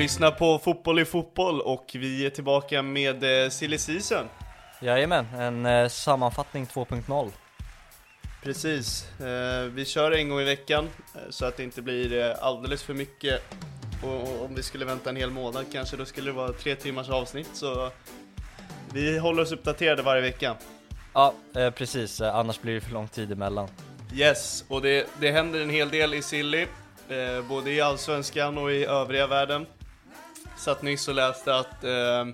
lyssnar på Fotboll i fotboll och vi är tillbaka med eh, Silly Season. Jajamän, en eh, sammanfattning 2.0. Precis, eh, vi kör en gång i veckan så att det inte blir alldeles för mycket. Och, och om vi skulle vänta en hel månad kanske då skulle det vara tre timmars avsnitt så vi håller oss uppdaterade varje vecka. Ja, precis, annars blir det för lång tid emellan. Yes, och det, det händer en hel del i Silly, både i Allsvenskan och i övriga världen. Satt nyss och läste att eh,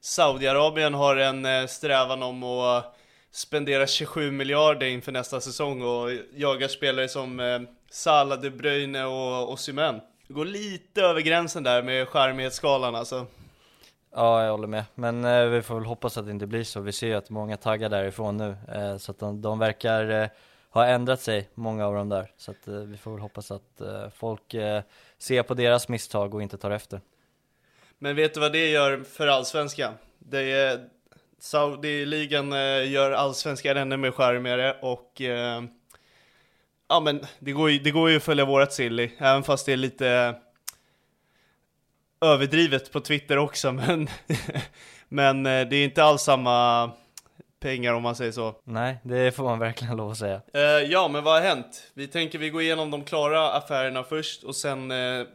Saudiarabien har en eh, strävan om att spendera 27 miljarder inför nästa säsong och jagar spelare som eh, Salah, De Bruyne och Osimhen. Det går lite över gränsen där med charmighetsskalan alltså. Ja, jag håller med. Men eh, vi får väl hoppas att det inte blir så. Vi ser ju att många taggar därifrån nu, eh, så att de, de verkar eh, ha ändrat sig, många av dem där. Så att eh, vi får väl hoppas att eh, folk eh, ser på deras misstag och inte tar efter. Men vet du vad det gör för allsvenskan? Det är, Saudi-ligan eh, gör allsvenskan ännu mer charmigare och eh, ja men det går, ju, det går ju att följa vårat silly, även fast det är lite överdrivet på Twitter också, men, men eh, det är inte alls samma pengar om man säger så. Nej, det får man verkligen lov att säga. Eh, ja, men vad har hänt? Vi tänker vi går igenom de klara affärerna först och sen eh,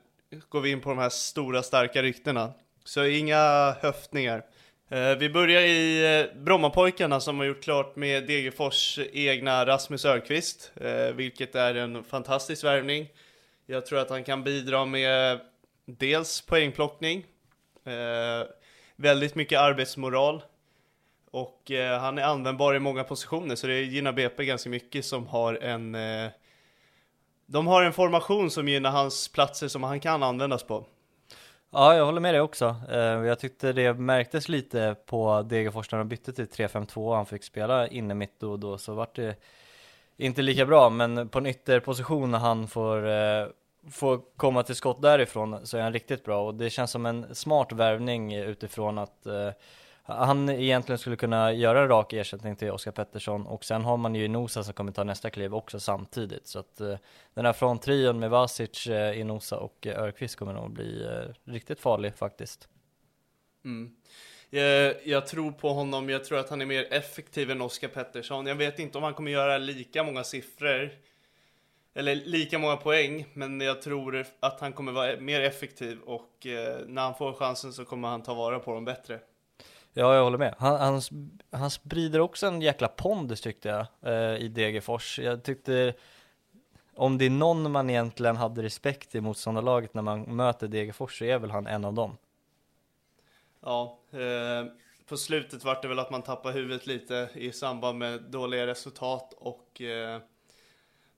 går vi in på de här stora starka ryktena. Så inga höftningar. Eh, vi börjar i eh, Brommapojkarna som har gjort klart med Degerfors egna Rasmus Örqvist, eh, vilket är en fantastisk värvning. Jag tror att han kan bidra med dels poängplockning, väldigt mycket arbetsmoral och han är användbar i många positioner så det gynnar BP ganska mycket som har en de har en formation som gynnar hans platser som han kan användas på. Ja, jag håller med dig också. Eh, jag tyckte det märktes lite på Degerfors när de bytte till 3-5-2 och han fick spela inne mitt då och då så vart det inte lika bra, men på en ytterposition när han får, eh, får komma till skott därifrån så är han riktigt bra och det känns som en smart värvning utifrån att eh, han egentligen skulle kunna göra rak ersättning till Oskar Pettersson och sen har man ju Inosa som kommer ta nästa kliv också samtidigt så att eh, den här fronttrion med Vasic, eh, Inosa och eh, Örqvist kommer nog bli eh, riktigt farlig faktiskt. Mm. Jag, jag tror på honom, jag tror att han är mer effektiv än Oskar Pettersson. Jag vet inte om han kommer göra lika många siffror eller lika många poäng, men jag tror att han kommer vara mer effektiv och eh, när han får chansen så kommer han ta vara på dem bättre. Ja, jag håller med. Han, han, han sprider också en jäkla pondus tyckte jag eh, i Degerfors. Jag tyckte om det är någon man egentligen hade respekt i motståndarlaget när man möter Degerfors så är väl han en av dem. Ja, eh, på slutet var det väl att man tappade huvudet lite i samband med dåliga resultat och eh,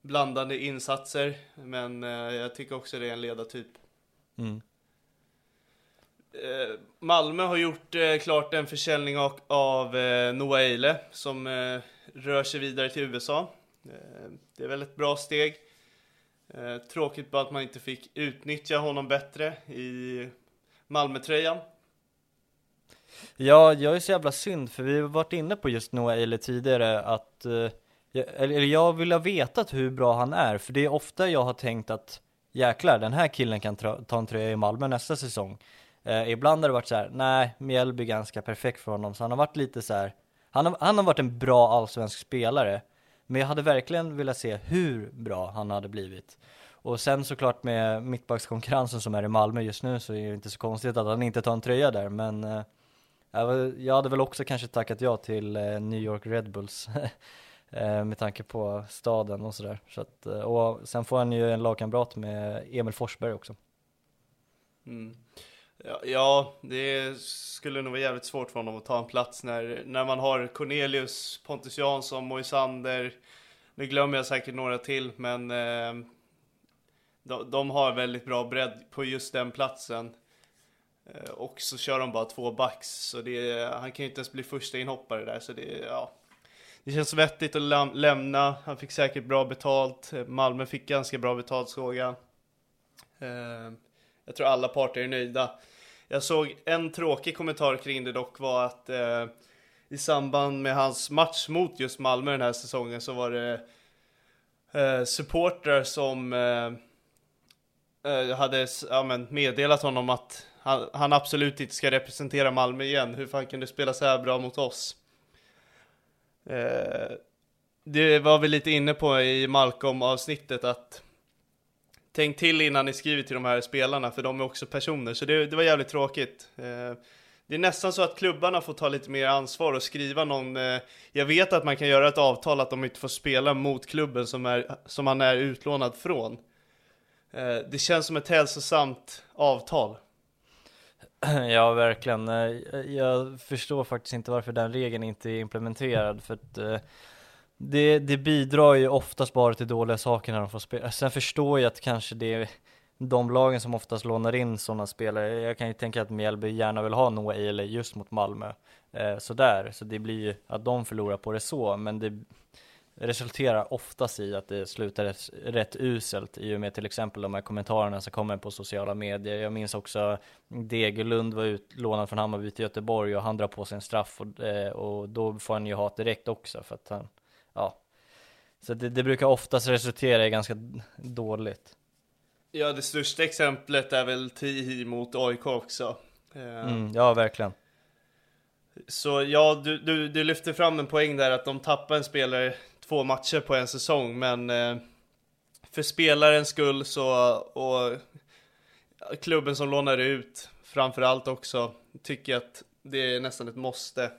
blandade insatser. Men eh, jag tycker också det är en ledartyp. Mm. Eh, Malmö har gjort eh, klart en försäljning av, av eh, Noah Eile som eh, rör sig vidare till USA. Eh, det är väl ett bra steg. Eh, tråkigt bara att man inte fick utnyttja honom bättre i Malmötröjan. Ja, jag är så jävla synd för vi har varit inne på just Noah Eile tidigare att eh, jag, eller jag vill ha vetat hur bra han är för det är ofta jag har tänkt att jäklar den här killen kan ta en tröja i Malmö nästa säsong. Eh, ibland har det varit så här, nej, Mjällby är ganska perfekt för honom så han har varit lite så här, han har, han har varit en bra allsvensk spelare men jag hade verkligen velat se hur bra han hade blivit. Och sen såklart med mittbackskonkurrensen som är i Malmö just nu så är det inte så konstigt att han inte tar en tröja där men eh, jag hade väl också kanske tackat ja till eh, New York Red Bulls eh, med tanke på staden och sådär. Så att, eh, och sen får han ju en lagkamrat med Emil Forsberg också. Mm. Ja, ja, det skulle nog vara jävligt svårt för honom att ta en plats när, när man har Cornelius, Pontus Jansson, Moisander. Nu glömmer jag säkert några till, men eh, de, de, har väldigt bra bredd på just den platsen. Eh, och så kör de bara två backs, så det, han kan ju inte ens bli första inhoppare där, så det, ja. Det känns vettigt att läm lämna, han fick säkert bra betalt, Malmö fick ganska bra betalt såg jag. Eh, jag tror alla parter är nöjda. Jag såg en tråkig kommentar kring det dock var att eh, i samband med hans match mot just Malmö den här säsongen så var det eh, supportrar som eh, eh hade ja, men, meddelat honom att han, han, absolut inte ska representera Malmö igen. Hur fan kan du spela så här bra mot oss? Eh, det var vi lite inne på i Malcolm avsnittet att tänk till innan ni skriver till de här spelarna, för de är också personer. Så det, det var jävligt tråkigt. Eh, det är nästan så att klubbarna får ta lite mer ansvar och skriva någon, eh, jag vet att man kan göra ett avtal att de inte får spela mot klubben som, är, som man är utlånad från. Eh, det känns som ett hälsosamt avtal. Ja, verkligen. Eh, jag förstår faktiskt inte varför den regeln inte är implementerad, för att eh, det, det bidrar ju oftast bara till dåliga saker när de får spela. Sen förstår jag att kanske det är de lagen som oftast lånar in sådana spelare. Jag kan ju tänka att Mjällby gärna vill ha Noah Eiley just mot Malmö. Eh, sådär, så det blir ju att de förlorar på det så, men det resulterar oftast i att det slutar rätt, rätt uselt i och med till exempel de här kommentarerna som kommer på sociala medier. Jag minns också Degerlund var utlånad från Hammarby till Göteborg och han drar på sig en straff och, eh, och då får han ju hat direkt också för att han ja. Så det, det brukar oftast resultera i ganska dåligt. Ja, det största exemplet är väl Tihi mot AIK också. Eh, mm, ja, verkligen. Så ja, du, du, du lyfter fram en poäng där att de tappar en spelare två matcher på en säsong, men eh, för spelarens skull så, och klubben som lånar ut framförallt också, tycker att det är nästan ett måste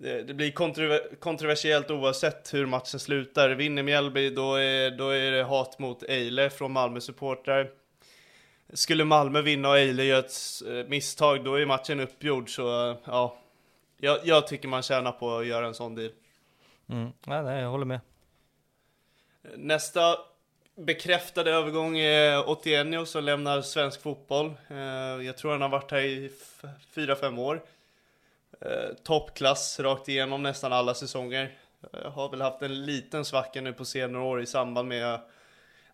det, blir kontrover kontroversiellt oavsett hur matchen slutar. Vinner Mjällby, då är, då är det hat mot Eile från Malmö-supportrar. Skulle Malmö vinna och Eile gör ett eh, misstag, då är matchen uppgjord. Så ja, jag, jag tycker man tjänar på att göra en sån deal. Mm. Ja, nej, jag håller med. Nästa bekräftade övergång är Otienio som lämnar svensk fotboll. Eh, jag tror han har varit här i 4-5 år eh, toppklass rakt igenom nästan alla säsonger. Jag har väl haft en liten svacka nu på senare år i samband med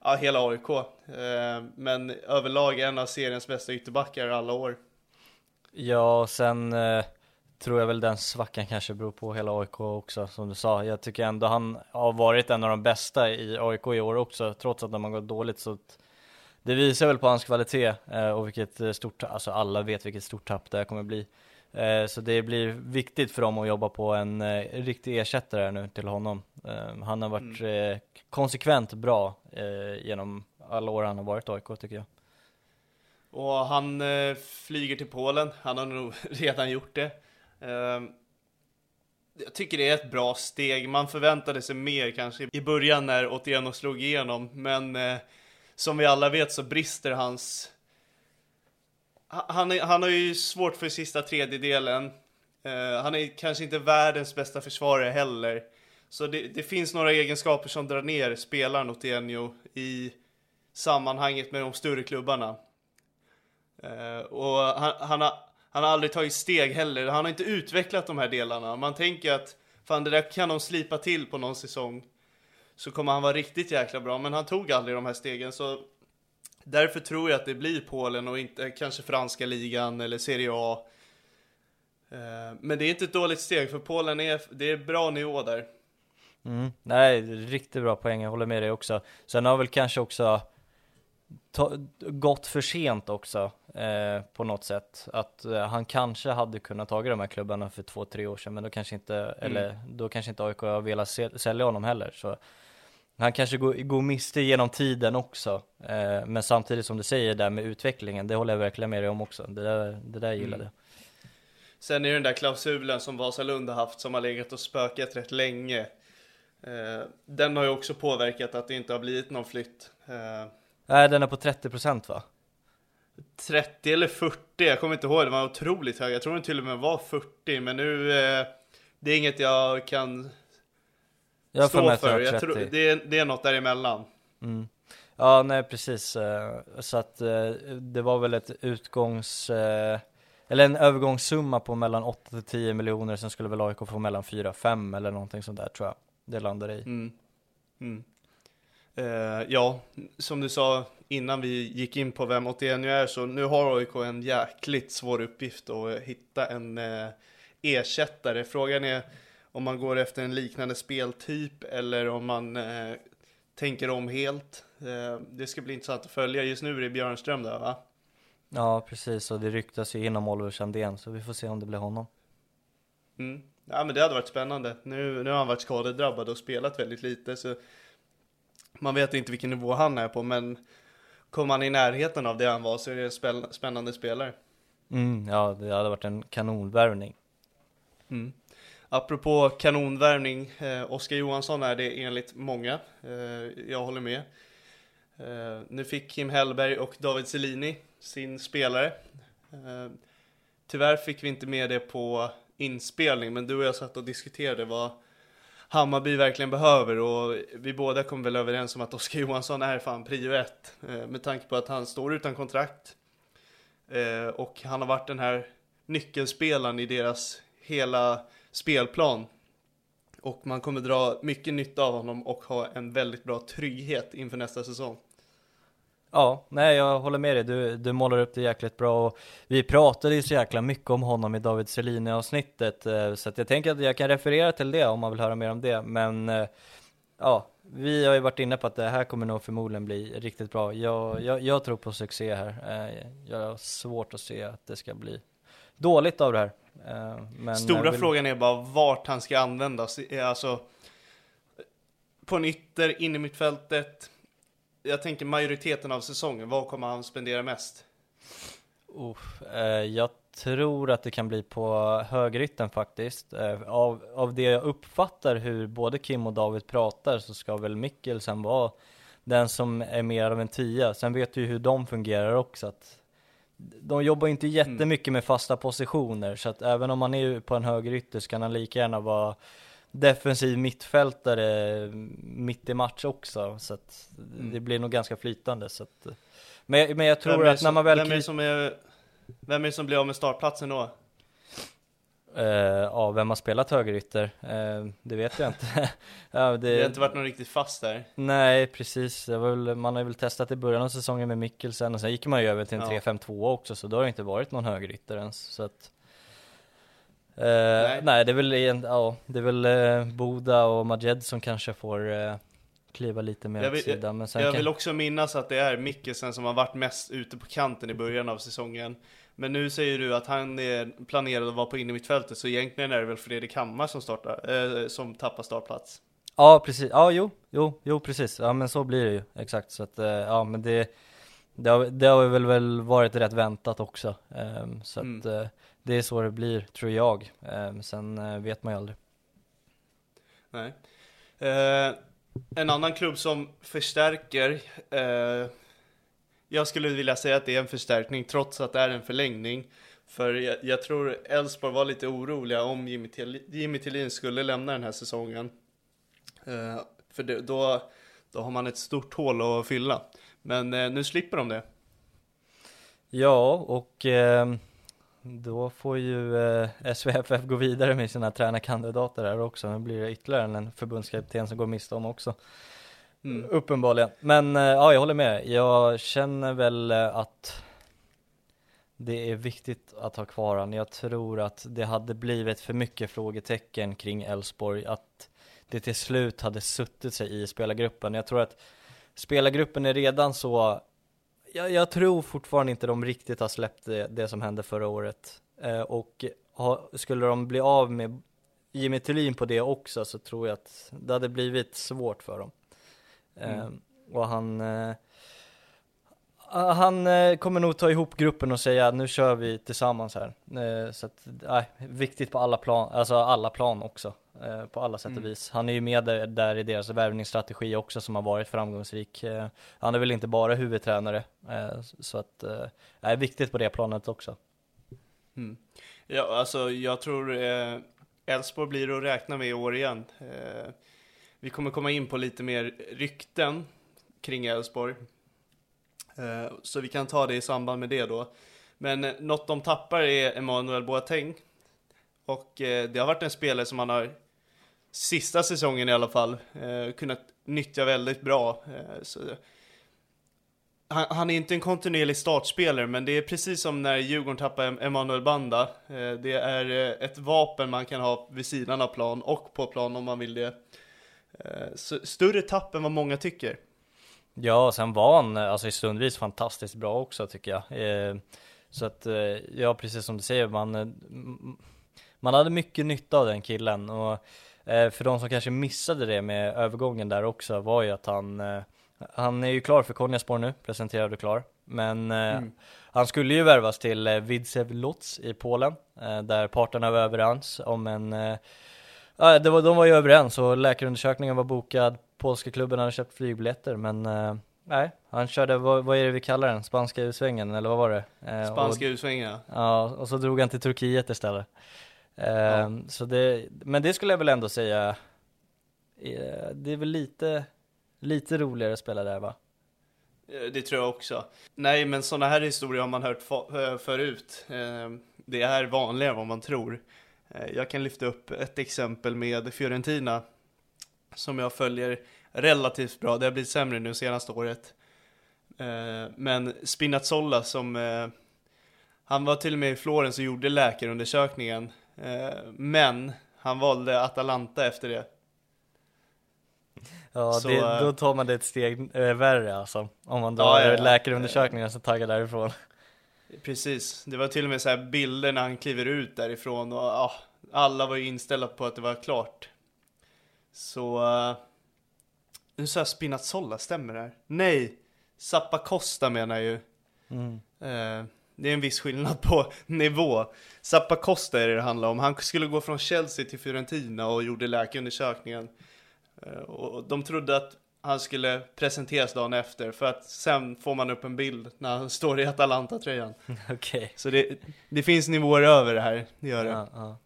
ja, hela AIK. Eh, men överlag en av seriens bästa ytterbackar alla år. Ja, och sen eh, tror jag väl den svackan kanske beror på hela AIK också, som du sa. Jag tycker ändå han har varit en av de bästa i AIK i år också, trots att de har gått dåligt. Så det visar väl på hans kvalitet eh, och vilket eh, stort, alltså alla vet vilket stort tapp det här kommer bli. Eh, så det blir viktigt för dem att jobba på en eh, riktig ersättare nu till honom. Eh, han har varit mm. konsekvent bra genom alla år han har varit AIK tycker jag. Och han flyger till Polen, han har nog redan gjort det. Jag tycker det är ett bra steg, man förväntade sig mer kanske i början när Otieno slog igenom, men som vi alla vet så brister hans han, är, han har ju svårt för sista tredjedelen. Uh, han är kanske inte världens bästa försvarare heller. Så det, det finns några egenskaper som drar ner spelaren Otienio i sammanhanget med de större klubbarna. Uh, och han, han, har, han har aldrig tagit steg heller. Han har inte utvecklat de här delarna. Man tänker att fan det där kan de slipa till på någon säsong. Så kommer han vara riktigt jäkla bra. Men han tog aldrig de här stegen. Så därför tror jag att det blir Polen och inte kanske franska ligan eller Serie A. Eh, men det är inte ett dåligt steg för Polen är, det är bra nivå där. Mm. Nej, riktigt bra poäng, jag håller med dig också. Sen har väl kanske också ta, gått för sent också eh, på något sätt. Att eh, han kanske hade kunnat tagit de här klubbarna för två, tre år sedan, men då kanske inte, mm. eller då kanske inte AIK har velat sälja honom heller. Så han kanske går, går miste genom tiden också. Eh, men samtidigt som du säger där med utvecklingen, det håller jag verkligen med dig om också. Det där, det där gillade mm. Sen är det den där klausulen som Vasalund har haft som har legat och spökat rätt länge. Eh, den har ju också påverkat att det inte har blivit någon flytt. Eh, Nej, den är på 30% va? 30 eller 40, jag kommer inte ihåg, det var otroligt hög. Jag tror den till och med var 40, men nu, eh, det är inget jag kan jag stå för. Jag tror, det, är, det är något däremellan. Mm. Ja, nej precis. Så att det var väl ett utgångs eller en övergångssumma på mellan 8 till 10 miljoner, sen skulle väl AIK få mellan 4 5 eller någonting sånt där tror jag det landar i. Mm. Mm. Uh, ja, som du sa innan vi gick in på vem 81 nu är, så nu har AIK en jäkligt svår uppgift att hitta en uh, ersättare. Frågan är om man går efter en liknande speltyp eller om man uh, tänker om helt. det ska bli intressant att följa. Just nu är det Björnström där va? Ja, precis. Och det ryktas ju inom Oliver Sandén, så vi får se om det blir honom. Mm. Ja, men det hade varit spännande. Nu, nu har han varit skadedrabbad och spelat väldigt lite, så man vet inte vilken nivå han är på, men kommer han i närheten av det han var så är det en spännande spelare. Mm, ja, det hade varit en kanonvärvning. Mm. Apropå kanonvärvning, eh, Oskar Johansson är det enligt många. Eh, jag håller med. Eh, nu fick Kim Hellberg och David Selini sin spelare. Eh, tyvärr fick vi inte med det på inspelning, men du och jag satt och diskuterade vad Hammarby verkligen behöver och vi båda kom väl överens om att Oskar Johansson är fan prio ett eh, med tanke på att han står utan kontrakt eh, och han har varit den här nyckelspelaren i deras hela spelplan och man kommer dra mycket nytta av honom och ha en väldigt bra trygghet inför nästa säsong. Ja, nej jag håller med dig, du, du målar upp det jäkligt bra och vi pratade ju så jäkla mycket om honom i David Selini avsnittet eh, så att jag tänker att jag kan referera till det om man vill höra mer om det men eh, ja, vi har ju varit inne på att det här kommer nog förmodligen bli riktigt bra. Jag, jag, jag tror på succé här. Eh, jag har svårt att se att det ska bli dåligt av det här. Men Stora vill... frågan är bara vart han ska användas. Alltså på en ytter, in i mittfältet jag tänker majoriteten av säsongen, vad kommer han spendera mest? Uh, eh, jag tror att det kan bli på högerytten faktiskt. Eh, av, av det jag uppfattar hur både Kim och David pratar så ska väl Mikkelsen vara den som är mer av en tia. Sen vet du ju hur de fungerar också. Att de jobbar inte jättemycket med fasta positioner så att även om man är på en högerytter så kan han lika gärna vara defensiv mittfältare mitt i match också så att mm. det blir nog ganska flytande så att men, men jag tror att när man väl vem är, som är, vem är det som blir av med startplatsen då? Uh, ja, vem har spelat högerytter? Uh, det vet jag inte. ja, det... det har inte varit någon riktigt fast där. Nej, precis. Väl, man har väl testat i början av säsongen med Mikkelsen och sen gick man ju över till en ja. 3-5-2 också, så då har det inte varit någon högerytter ens. Så att, Uh, nej. nej. det är väl, ja, det är väl Boda och Majed som kanske får kliva lite mer åt sidan. Men sen jag kan... vill också minnas att det är Mikkelsen som har varit mest ute på kanten i början av säsongen. Men nu säger du att han är planerad att vara på innermittfältet, så egentligen är det väl Fredrik Hammar som, startar, som tappar startplats? Ja, precis. Ja, jo, jo, jo, precis. Ja, men så blir det ju. Exakt. Så att, ja, men det, det har, det har väl, väl varit rätt väntat också. Um, så mm. att, det är så det blir, tror jag. Eh, sen eh, vet man ju aldrig. Nej. Eh, en annan klubb som förstärker, eh, jag skulle vilja säga att det är en förstärkning trots att det är en förlängning. För jag, jag tror Elfsborg var lite oroliga om Jimmy, Till, Jimmy Tillin skulle lämna den här säsongen. Eh, för det, då, då har man ett stort hål att fylla. Men eh, nu slipper de det. Ja, och eh, då får ju eh, SVFF gå vidare med sina tränarkandidater här också. Nu blir det ytterligare en förbundskapten som går miste om också. Mm. Uppenbarligen. Men eh, ja, jag håller med. Jag känner väl eh, att det är viktigt att ha kvar han. Jag tror att det hade blivit för mycket frågetecken kring Elfsborg. Att det till slut hade suttit sig i spelargruppen. Jag tror att spelargruppen är redan så jag, jag tror fortfarande inte de riktigt har släppt det, det som hände förra året. Eh, och ha, skulle de bli av med Jimmy Thulin på det också så tror jag att det hade blivit svårt för dem. Mm. Eh, och han eh, han eh, kommer nog ta ihop gruppen och säga nu kör vi tillsammans här. Eh, så att, nej, viktigt på alla plan, alltså alla plan också. Eh, på alla sätt och mm. vis. Han är ju med där, där, i deras värvningsstrategi också som har varit framgångsrik. han är väl inte bara huvudtränare. så att, det är viktigt på det planet också. Mm. Ja, alltså jag tror Elfsborg blir att räkna med i år igen. vi kommer komma in på lite mer rykten kring Elfsborg. Eh, så vi kan ta det i samband med det då. Men eh, något de tappar är Emanuel Boateng. Och eh, det har varit en spelare som man har, sista säsongen i alla fall, kunnat nyttja väldigt bra. Så, han, han, är inte en kontinuerlig startspelare, men det är precis som när Djurgården tappar Emanuel Banda. Det är ett vapen man kan ha vid sidan av plan och på plan om man vill det. Så större tapp än vad många tycker. Ja, sen var han alltså i stundvis fantastiskt bra också tycker jag. Eh, så att, eh, ja precis som du säger, man, eh, man hade mycket nytta av den killen och för de som kanske missade det med övergången där också var ju att han han är ju klar för Konjaspor nu, presenterad och klar. Men mm. han skulle ju värvas till eh, Widzew Lotz i Polen, där parterna var överens om en Ja, det var, de var ju överens och läkarundersökningen var bokad polska klubben hade köpt flygbiljetter men uh, nej, han körde, vad, vad, är det vi kallar den? Spanska U-svängen eller vad var det? Uh, Spanska U-svängen ja. Och så drog han till Turkiet istället. Uh, ja. så det, men det skulle jag väl ändå säga, det är väl lite, lite roligare att spela där va? Det tror jag också. Nej, men sådana här historier har man hört förut. Det är vanligare än vad man tror. Jag kan lyfta upp ett exempel med Fiorentina som jag följer relativt bra. Det har blivit sämre nu senaste året. Eh, men Spinazzola som, eh, han var till och med i Florens och gjorde läkarundersökningen. Eh, men han valde Atalanta efter det. Ja, så, det, då tar man det ett steg värre alltså. Om man drar ja, ja, läkarundersökningen så taggar därifrån. Precis, det var till och med så bilder när han kliver ut därifrån och ja, alla var ju inställda på att det var klart. Så... Uh, nu sa jag Spinazzola, stämmer det här? Nej! Zappa Costa menar jag ju. Mm. Uh, det är en viss skillnad på nivå. Zappa Costa är det det handlar om. Han skulle gå från Chelsea till Fiorentina och gjorde läkarundersökningen. Uh, och de trodde att han skulle presenteras dagen efter för att sen får man upp en bild när han står i Atalanta-tröjan. Okej. Okay. Så det, det finns nivåer över det här, det gör det. Ja, ja.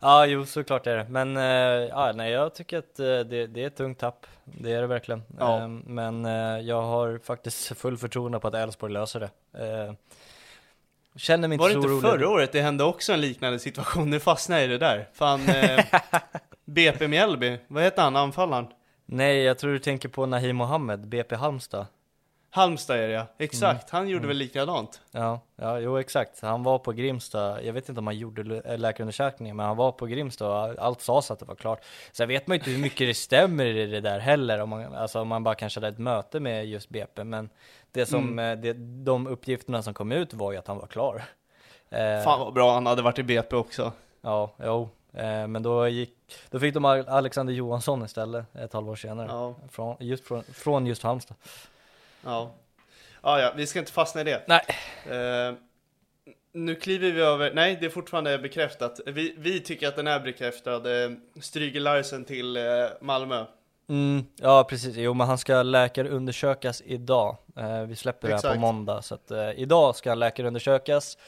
Ja, jo såklart är det. Men äh, ja, nej, jag tycker att äh, det, det, är ett tungt tapp. Det är det verkligen. Ja. Äh, men jag har faktiskt full förtroende på att Elfsborg löser det. känner mig inte Var det inte förra året det hände också en liknande situation? Nu fastnar jag i det där. Fan, BP Mjällby, vad heter han, anfallaren? Nej, jag tror du tänker på Nahim Mohammed, BP Halmstad. Halmstad är det ja, exakt. Mm. Han gjorde mm. väl likadant? Ja, ja, jo exakt. Han var på Grimsta, jag vet inte om han gjorde läkarundersökningen, men han var på Grimsta och allt sades att det var klart. Sen vet man ju inte hur mycket det stämmer i det där heller, om man, alltså om man bara kanske hade ett möte med just BP, men det som, mm. Eh, det, de uppgifterna som kom ut var ju att han var klar. Eh, Fan vad bra han hade varit i BP också. Ja, jo. Eh, men då, gick, då fick de Alexander Johansson istället ett halvår senare. Ja. Från, just från, från just Halmstad. Ja. ja, ja, vi ska inte fastna i det. Nej. Uh, nu kliver vi över, nej det är fortfarande bekräftat. Vi, vi tycker att den är bekräftad. Uh, Stryger Larsen till uh, Malmö. Mm, ja precis, jo men han ska läkarundersökas idag. Uh, vi släpper Exakt. det här på måndag, så att uh, idag ska han läkarundersökas.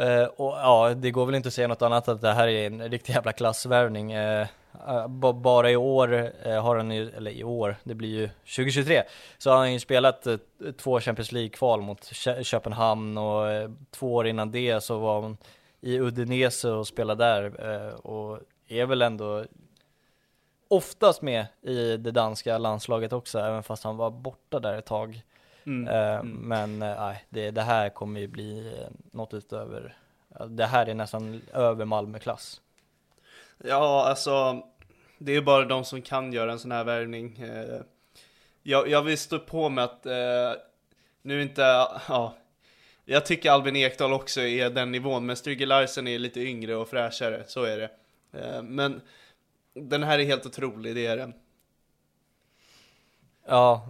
Uh, och ja, det går väl inte att säga något annat att det här är en riktig jävla klassvärvning. Eh, ba- bara i år eh, har han ju, eller i år, det blir ju 2023, så har han ju spelat eh, två Champions League-kval mot Kö- Köpenhamn och två år innan det så var han i Udinese och spelade där och är väl ändå oftast med i det danska landslaget också, även fast han var borta där ett tag. Mm. Mm. Men nej, det, det här kommer ju bli något utöver, det här är nästan över Malmö-klass. Ja, alltså det är bara de som kan göra en sån här värvning. Eh. Jag, jag vill stå på med att eh, nu inte, ja, jag tycker Albin Ekdal också är den nivån, men Stryge Larsen är lite yngre och fräschare, så är det. Eh, men den här är helt otrolig, det är den. Ja,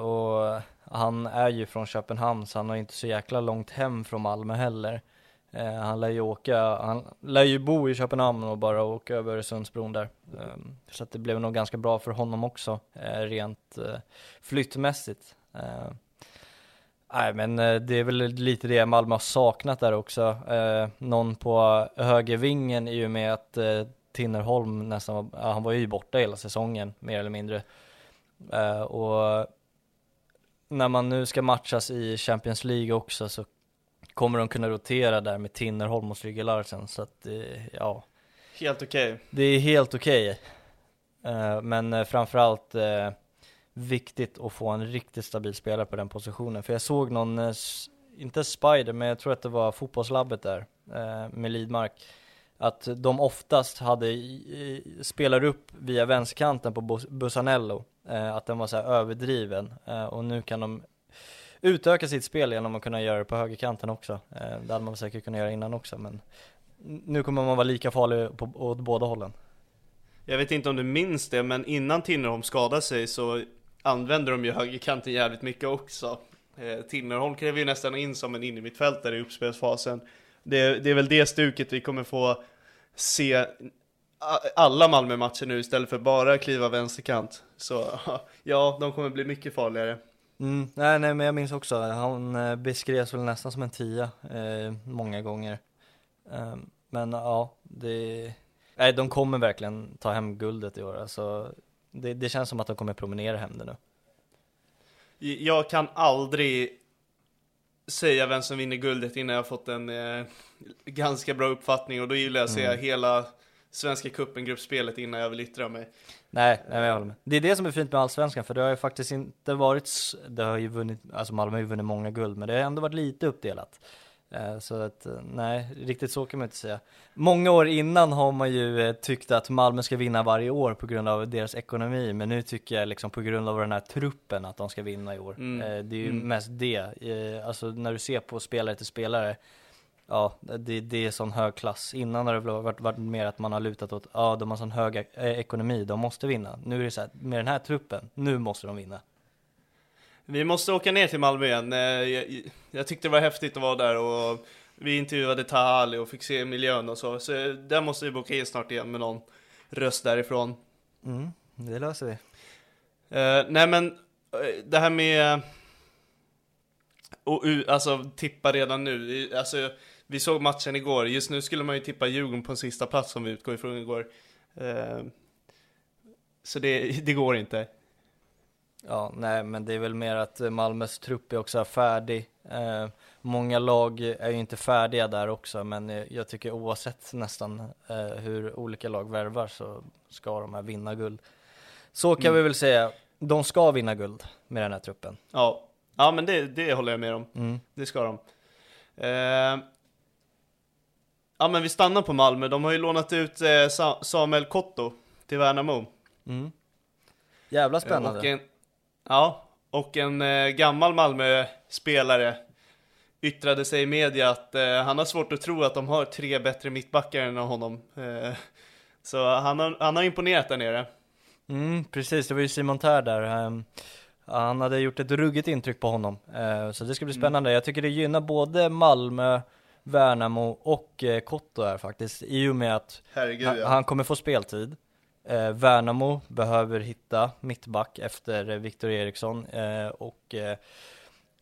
och han är ju från Köpenhamn så han har inte så jäkla långt hem från Malmö heller. Eh, Han lär ju åka, han lär ju bo i Köpenhamn och bara åka över Öresundsbron där. Eh, Så att det blev nog ganska bra för honom också, eh, rent eh, flyttmässigt. Eh, Nej men eh, det är väl lite det Malmö har saknat där också. Eh, någon på högervingen i och med att eh, Tinnerholm nästan var, ja, han var ju borta hela säsongen mer eller mindre. Eh, och när man nu ska matchas i Champions League också så kommer de kunna rotera där med Tinnerholm och Stryge Larsen så att eh, ja, Helt okej. det är helt okej. Eh, men eh, framförallt viktigt att få en riktigt stabil spelare på den positionen. För jag såg någon, inte Spider, men jag tror att det var fotbollslabbet där med Lidmark. Att de oftast hade, spelar upp via vänsterkanten på Bus- Busanello. Att den var så här överdriven. Och nu kan de utöka sitt spel genom att kunna göra det på högerkanten också. Eh, det hade man säkert kunnat göra innan också, men nu kommer man vara lika farlig på, åt båda hållen. Jag vet inte om du minns det, men innan Tinnerholm skadade sig så använde de ju högerkanten jävligt mycket också. Eh, Tinnerholm klev ju nästan in som en innermittfältare i uppspelsfasen. Det, det är väl det stuket vi kommer få se alla Malmö-matcher nu istället för bara kliva vänsterkant. Så ja, de kommer bli mycket farligare. Mm, nej, nej, men jag minns också, han eh, beskrevs väl nästan som en tia eh, många gånger. Eh, men ja, det, nej, de kommer verkligen ta hem guldet i år. Alltså, det, det känns som att de kommer promenera hem det nu. Jag kan aldrig säga vem som vinner guldet innan jag fått en eh, ganska bra uppfattning och då gillar jag att se hela Svenska cupen-gruppspelet innan jag vill yttra mig. Nej, nej men jag håller med. Det är det som är fint med Allsvenskan, för det har ju faktiskt inte varit, det har ju vunnit, alltså Malmö har ju vunnit många guld, men det har ändå varit lite uppdelat. Eh, Så att, eh, nej, riktigt så kan man inte säga. Många år innan har man ju eh, tyckt att Malmö ska vinna varje år på grund av deras ekonomi, men nu tycker jag liksom på grund av den här truppen att de ska vinna i år. Mm. Det är ju Mm. mest det, alltså när du ser på spelare till spelare, Ja, det, det är sån hög klass. Innan har det varit, varit mer att man har lutat åt, ja de har sån hög eh, ekonomi, de måste vinna. Nu är det så här, med den här truppen, nu måste de vinna. Vi måste åka ner till Malmö igen. Eh, Jag, jag tyckte det var häftigt att vara där och vi intervjuade Taha Ali och fick se miljön och så. Så eh, där måste vi boka in snart igen med någon röst därifrån. Mm, det löser vi. Eh, nej men, det här med och, alltså tippa redan nu. Alltså, vi såg matchen igår. Just nu skulle man ju tippa Djurgården på en sista plats som vi utgår ifrån igår. Eh, så det, det går inte. Ja, nej men det är väl mer att Malmös trupp är också färdig. Eh, många lag är ju inte färdiga där också, men jag tycker oavsett nästan eh, hur olika lag värvar så ska de här vinna guld. Så kan Mm. vi väl säga, de ska vinna guld med den här truppen. Ja, ja men det, det håller jag med om. Mm. Det ska de. Eh, ja men vi stannar på Malmö. De har ju lånat ut eh, Sa- Samuel Kotto till Värnamo. Mm. Jävla Eh, spännande. Och en, ja, och en eh, gammal Malmö-spelare yttrade sig i media att eh, han har svårt att tro att de har tre bättre mittbackar än honom. Eh, så han har, han har imponerat där nere. Mm, precis, det var ju Simon Tär där. Ehm, han hade gjort ett ruggigt intryck på honom. Eh, så det ska bli Mm. spännande. Jag tycker det gynnar både Malmö, Värnamo och eh, Kotto här faktiskt. I och med att Herregud han, ja. han kommer få speltid. Eh, Värnamo behöver hitta mittback efter eh, Viktor Eriksson. Eh, och eh,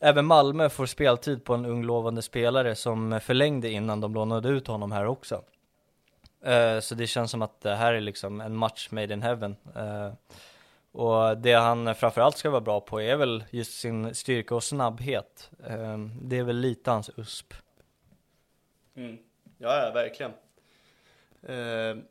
även Malmö får speltid på en ung lovande spelare som förlängde innan de lånade ut honom här också. Eh, så det känns som att det här är liksom en match made in heaven. Eh, och det han framförallt ska vara bra på är väl just sin styrka och snabbhet. Det är väl lite hans USP. Mm. Ja, ja, verkligen. Eh,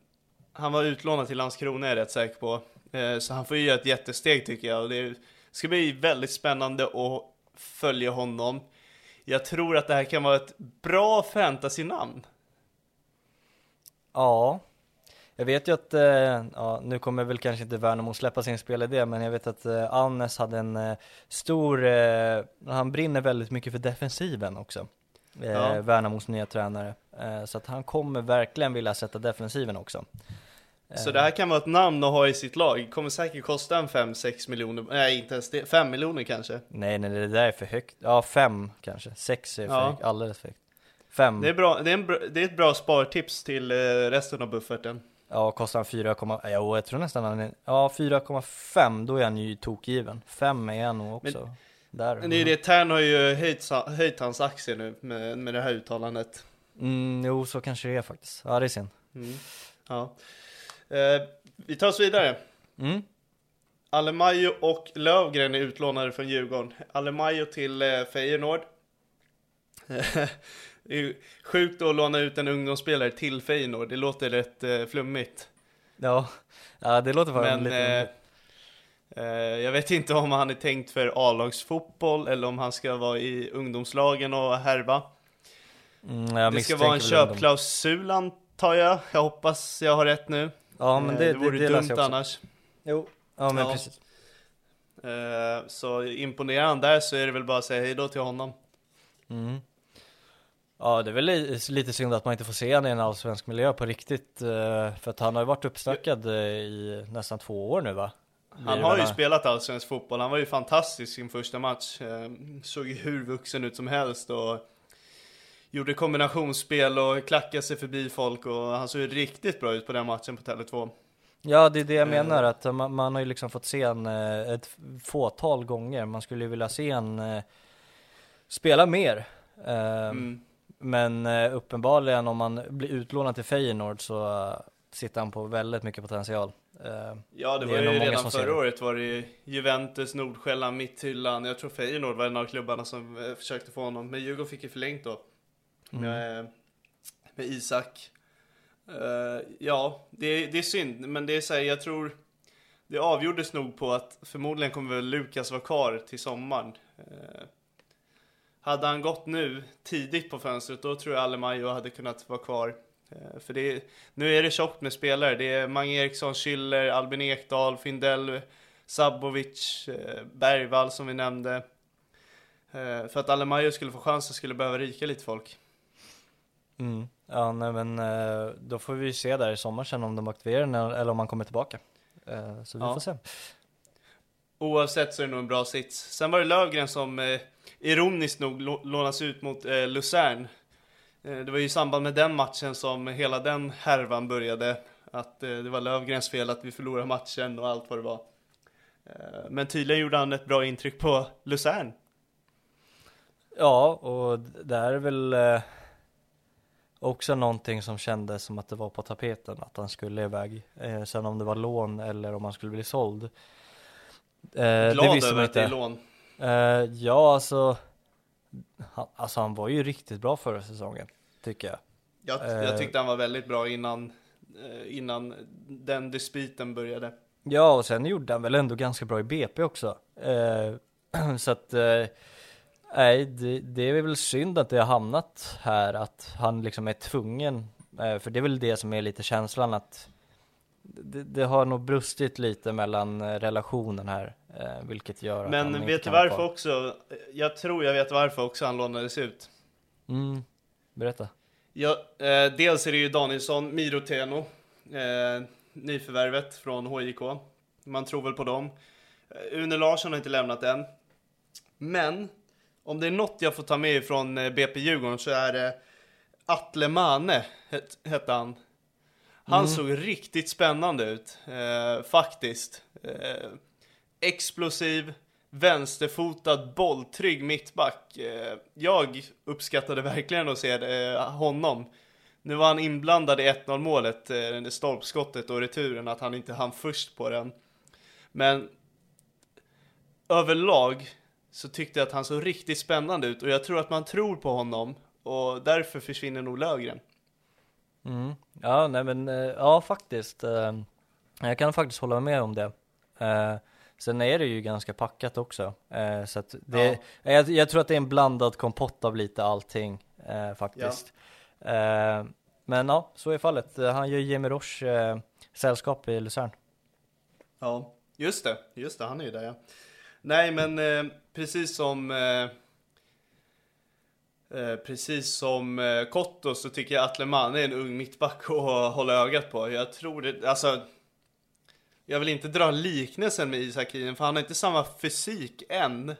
han var utlånad till Landskrona är jag rätt säker på. Eh, så han får ju göra ett jättesteg tycker jag. Och det ska bli väldigt spännande att följa honom. Jag tror att det här kan vara ett bra fantasy-namn. Ja, jag vet ju att, eh, ja, nu kommer väl kanske inte Värnamo släppa sin spelidé, men jag vet att eh, Annes hade en eh, stor, eh, han brinner väldigt mycket för defensiven också. Eh, ja. Värnamos nya tränare. Eh, så att han kommer verkligen vilja sätta defensiven också. Så det här kan vara ett namn att ha i sitt lag, kommer säkert kosta en 5-6 miljoner, nej inte ens det, 5 miljoner kanske? Nej nej det där är för högt, ja 5 kanske, 6 är för ja. högt, alldeles för högt. 5 Det är bra, det är, en, det är ett bra spartips till eh, resten av bufferten Ja, kostar han 4, ja, jag tror nästan han är, ja 4,5 då är han ju tokgiven 5 är han nog också men, där Men det är ju det, Tern har ju höjt, höjt hans aktier nu med, med det här uttalandet Mm, jo så kanske det är faktiskt, ja det är synd mm. Ja Eh, vi tar oss vidare. Mm. Alemajo och Lövgren är utlånade från Djurgården. Alemajo till eh, Feyenoord. det är sjukt att låna ut en ungdomsspelare till Feyenoord, det låter rätt eh, flummigt. Ja, ja det låter faktiskt lite eh, Jag vet inte om han är tänkt för A-lagsfotboll eller om han ska vara i ungdomslagen och härva. Mm, det ska vara en köpklausul antar jag, jag hoppas jag har rätt nu. Ja men eh, det, det vore det, det dumt annars. Jo, ja men ja. precis. Uh, så imponerar han där så är det väl bara att säga hejdå till honom. Mm. Ja det är väl lite synd att man inte får se honom i en allsvensk miljö på riktigt. För att han har ju varit uppsnackad uh, i nästan två år nu va? Han har ju spelat allsvensk fotboll, han var ju fantastisk i sin första match. Såg ju hur vuxen ut som helst och gjorde kombinationsspel och klackade sig förbi folk och han såg ju riktigt bra ut på den matchen på Tele2. Ja, det är det jag menar, att man, man har ju liksom fått se en eh, ett fåtal gånger. Man skulle ju vilja se en eh, spela mer. Eh, mm. Men uppenbarligen om man blir utlånad till Feyenoord så sitter han på väldigt mycket potential. Ja, det, det var ju redan förra året var det ju Juventus, Nordsjälland, Mitthyllan. Jag tror Feyenoord var en av klubbarna som försökte få honom, men Djurgården fick ju förlängt då mm. med, med Isak. Uh, ja, det, det är synd, men det är så här, jag tror det avgjordes nog på att förmodligen kommer väl Lukas vara kvar till sommaren. Hade han gått nu tidigt på fönstret då tror jag Alemajo hade kunnat vara kvar. Uh, för det är, nu är det tjockt med spelare. Det är Mange Eriksson, Schüller, Albin Ekdal, Findell, Sabovic, Bergvall som vi nämnde. För att Alemajo skulle få chansen skulle behöva rika lite folk. Mm. Ja, nej, men eh, då får vi se där i sommar sen om de aktiverar eller om han kommer tillbaka. Eh, så vi ja. får se. Oavsett så är det nog en bra sits. Sen var det Lövgren som eh, ironiskt nog lånas ut mot eh, Luzern. Eh, det var ju i samband med den matchen som hela den härvan började. Att eh, det var Lövgrens fel att vi förlorade matchen och allt vad det var. men tydligen gjorde han ett bra intryck på Luzern. Ja, och det är väl Också någonting som kändes som att det var på tapeten, att han skulle iväg. Eh, sen om det var lån eller om han skulle bli såld. Eh, Glad över att det är lån. Eh, ja, alltså, han, alltså han var ju riktigt bra förra säsongen, tycker jag. Jag, jag eh, tyckte han var väldigt bra innan, eh, innan den dispyten började. Ja, och sen gjorde han väl ändå ganska bra i BP också. Eh, så att Nej, det, det, är väl synd att det har hamnat här, att han liksom är tvungen, för det är väl det som är lite känslan att det, det har nog brustit lite mellan relationen här, vilket gör att Men han vet du varför också? Jag tror jag vet varför också han lånades ut. Mm, berätta. Ja, eh, dels är det ju Danielsson, Miroteno, eh, nyförvärvet från HJK. Man tror väl på dem. Une Larsson har inte lämnat än. Men om det är något jag får ta med från eh, BP Djurgården så är det Atle Mane, hette han. Han mm. såg riktigt spännande ut, eh, faktiskt. Eh, explosiv, vänsterfotad, bolltrygg mittback. Eh, jag uppskattade verkligen att se eh, honom Nu var han inblandad i 1-0 målet, eh, stolpskottet och returen, att han inte hann först på den. Men överlag så tyckte jag att han såg riktigt spännande ut och jag tror att man tror på honom och därför försvinner nog Löfgren. Mm. Ja, nej men, ja faktiskt. Jag kan faktiskt hålla med om det. Eh, sen är det ju ganska packat också. Så att det, ja. jag, jag, tror att det är en blandad kompott av lite allting faktiskt. Ja. Men ja, så är fallet. Han gör Jimmy Roche sällskap i Luzern. Ja, just det. Just det, han är ju där ja. Nej, men eh, precis som eh, eh, precis som eh, Kotto så tycker jag att Leman är en ung mittback att hålla ögat på. Jag tror det, alltså jag vill inte dra liknelsen med Isak Hien för han har inte samma fysik än.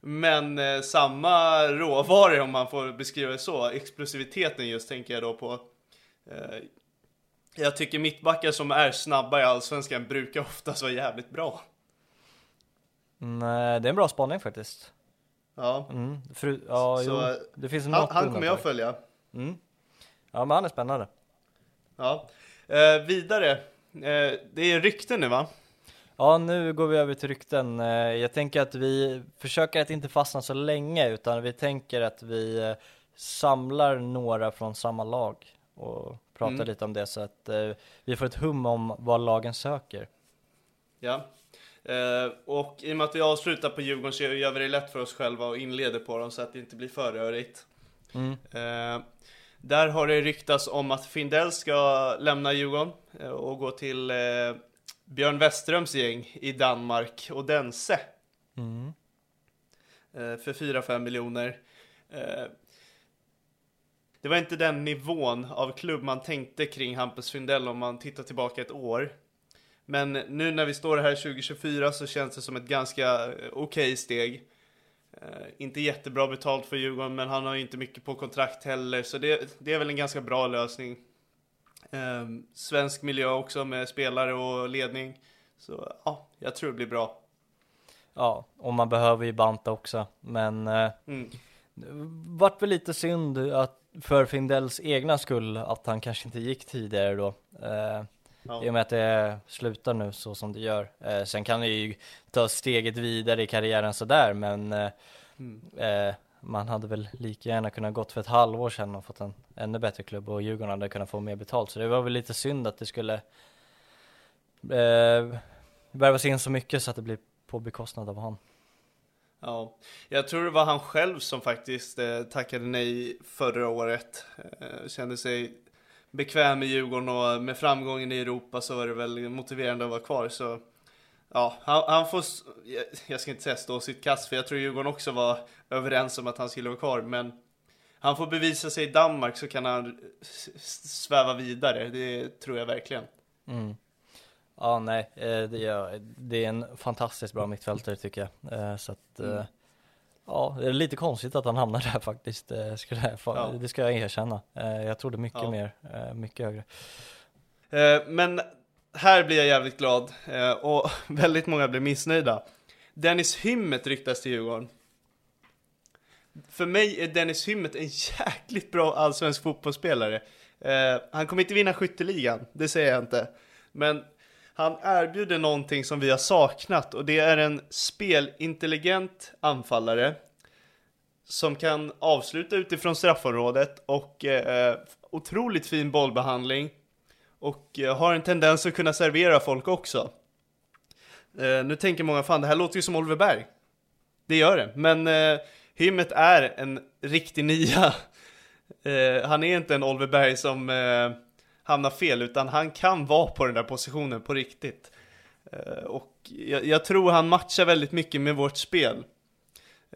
Men eh, samma råvaror om man får beskriva det så. Explosiviteten just tänker jag då på. Eh, jag tycker mittbackar som är snabba i Allsvenskan brukar oftast vara jävligt bra. Nej, det är en bra spaning faktiskt. Ja. Mm. Fru, ja, så, jo, det finns han, han kommer jag följa. Mm. Ja, men han är spännande. Ja. Eh, vidare. Eh, det är rykten nu va? Ja, nu går vi över till rykten. Eh, jag tänker att vi försöker att inte fastna så länge, utan vi tänker att vi eh, samlar några från samma lag och pratar mm. lite om det så att vi får ett hum om vad lagen söker. Ja, och i och med att vi avslutar på Djurgården så gör vi det lätt för oss själva och inleder på dem så att det inte blir för rörigt. Mm. Där har det ryktats om att Findell ska lämna Djurgården uh, och gå till Björn Westerströms gäng i Danmark, Odense. Mm. för 4-5 miljoner. det var inte den nivån av klubb man tänkte kring Hampus Findell om man tittar tillbaka ett år. Men nu när vi står här 2024 så känns det som ett ganska eh, okej okay steg. Uh, inte jättebra betalt för Djurgården, men han har inte mycket på kontrakt heller, så det, det är väl en ganska bra lösning. Uh, svensk miljö också med spelare och ledning. Så ja, jag tror det blir bra. Ja, och man behöver ju banta också, men uh, mm. vart väl lite synd att för Findells egna skull att han kanske inte gick tidigare då. Uh, Ja. I och med att det slutar nu så som det gör. Eh, sen kan det ju ta steget vidare i karriären sådär, men eh, mm. eh, man hade väl lika gärna kunnat gått för ett halvår sedan och fått en ännu bättre klubb och Djurgården hade kunnat få mer betalt. Så det var väl lite synd att det skulle eh, värvas in så mycket så att det blir på bekostnad av honom. Ja, jag tror det var han själv som faktiskt eh, tackade nej förra året. Eh, kände sig bekväm med Djurgården och med framgången i Europa så var det väl motiverande att vara kvar. Så ja, han, han får, jag ska inte säga stå sitt kast för jag tror Djurgården också var överens om att han skulle vara kvar. Men han får bevisa sig i Danmark så kan han sväva vidare. Det tror jag verkligen. Mm. Ja, nej, eh, det är, det är en fantastiskt bra mittfältare tycker jag. Eh, så att, mm. Ja, det är lite konstigt att han hamnar där faktiskt, eh, skulle jag, ja. det ska jag erkänna. Eh, jag trodde mycket ja. mer, eh, mycket högre. Men här blir jag jävligt glad och väldigt många blir missnöjda. Dennis Hymmet ryktas till Djurgården. För mig är Dennis Hymmet en jäkligt bra allsvensk fotbollsspelare. Han kommer inte vinna skytteligan, det säger jag inte. Men han erbjuder någonting som vi har saknat och det är en spelintelligent anfallare som kan avsluta utifrån straffområdet och eh, otroligt fin bollbehandling och eh, har en tendens att kunna servera folk också. Eh, nu tänker många, fan det här låter ju som Oliver Berg. Det gör det, men eh, Hymmet är en riktig nia. Eh, han är inte en Oliver Berg som eh, hamna hamnar fel, utan han kan vara på den där positionen på riktigt. Eh, och jag, jag, tror han matchar väldigt mycket med vårt spel.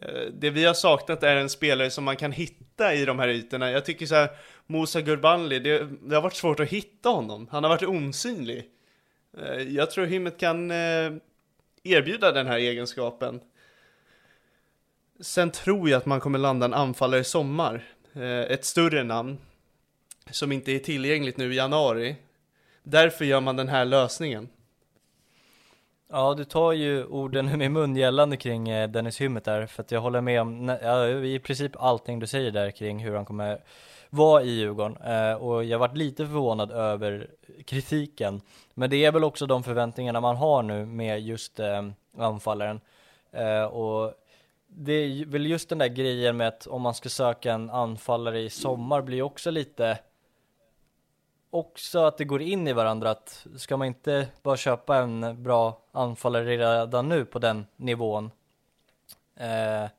Eh, det vi har saknat är en spelare som man kan hitta i de här ytorna. Jag tycker så här, Musa Gurbanli, det, det har varit svårt att hitta honom. Han har varit osynlig. Eh, jag tror Himmet kan erbjuda den här egenskapen. Sen tror jag att man kommer landa en anfallare i sommar. Ett större namn som inte är tillgängligt nu i januari. Därför gör man den här lösningen. Ja, du tar ju orden ur min mun gällande kring eh, Dennis Hymmet där, för att jag håller med om ja, i princip allting du säger där kring hur han kommer vara i Djurgården eh, och jag varit lite förvånad över kritiken. Men det är väl också de förväntningarna man har nu med just eh, anfallaren. Eh, och det är väl just den där grejen med att om man ska söka en anfallare i sommar blir också lite också att det går in i varandra att ska man inte bara köpa en bra anfallare redan nu på den nivån eh,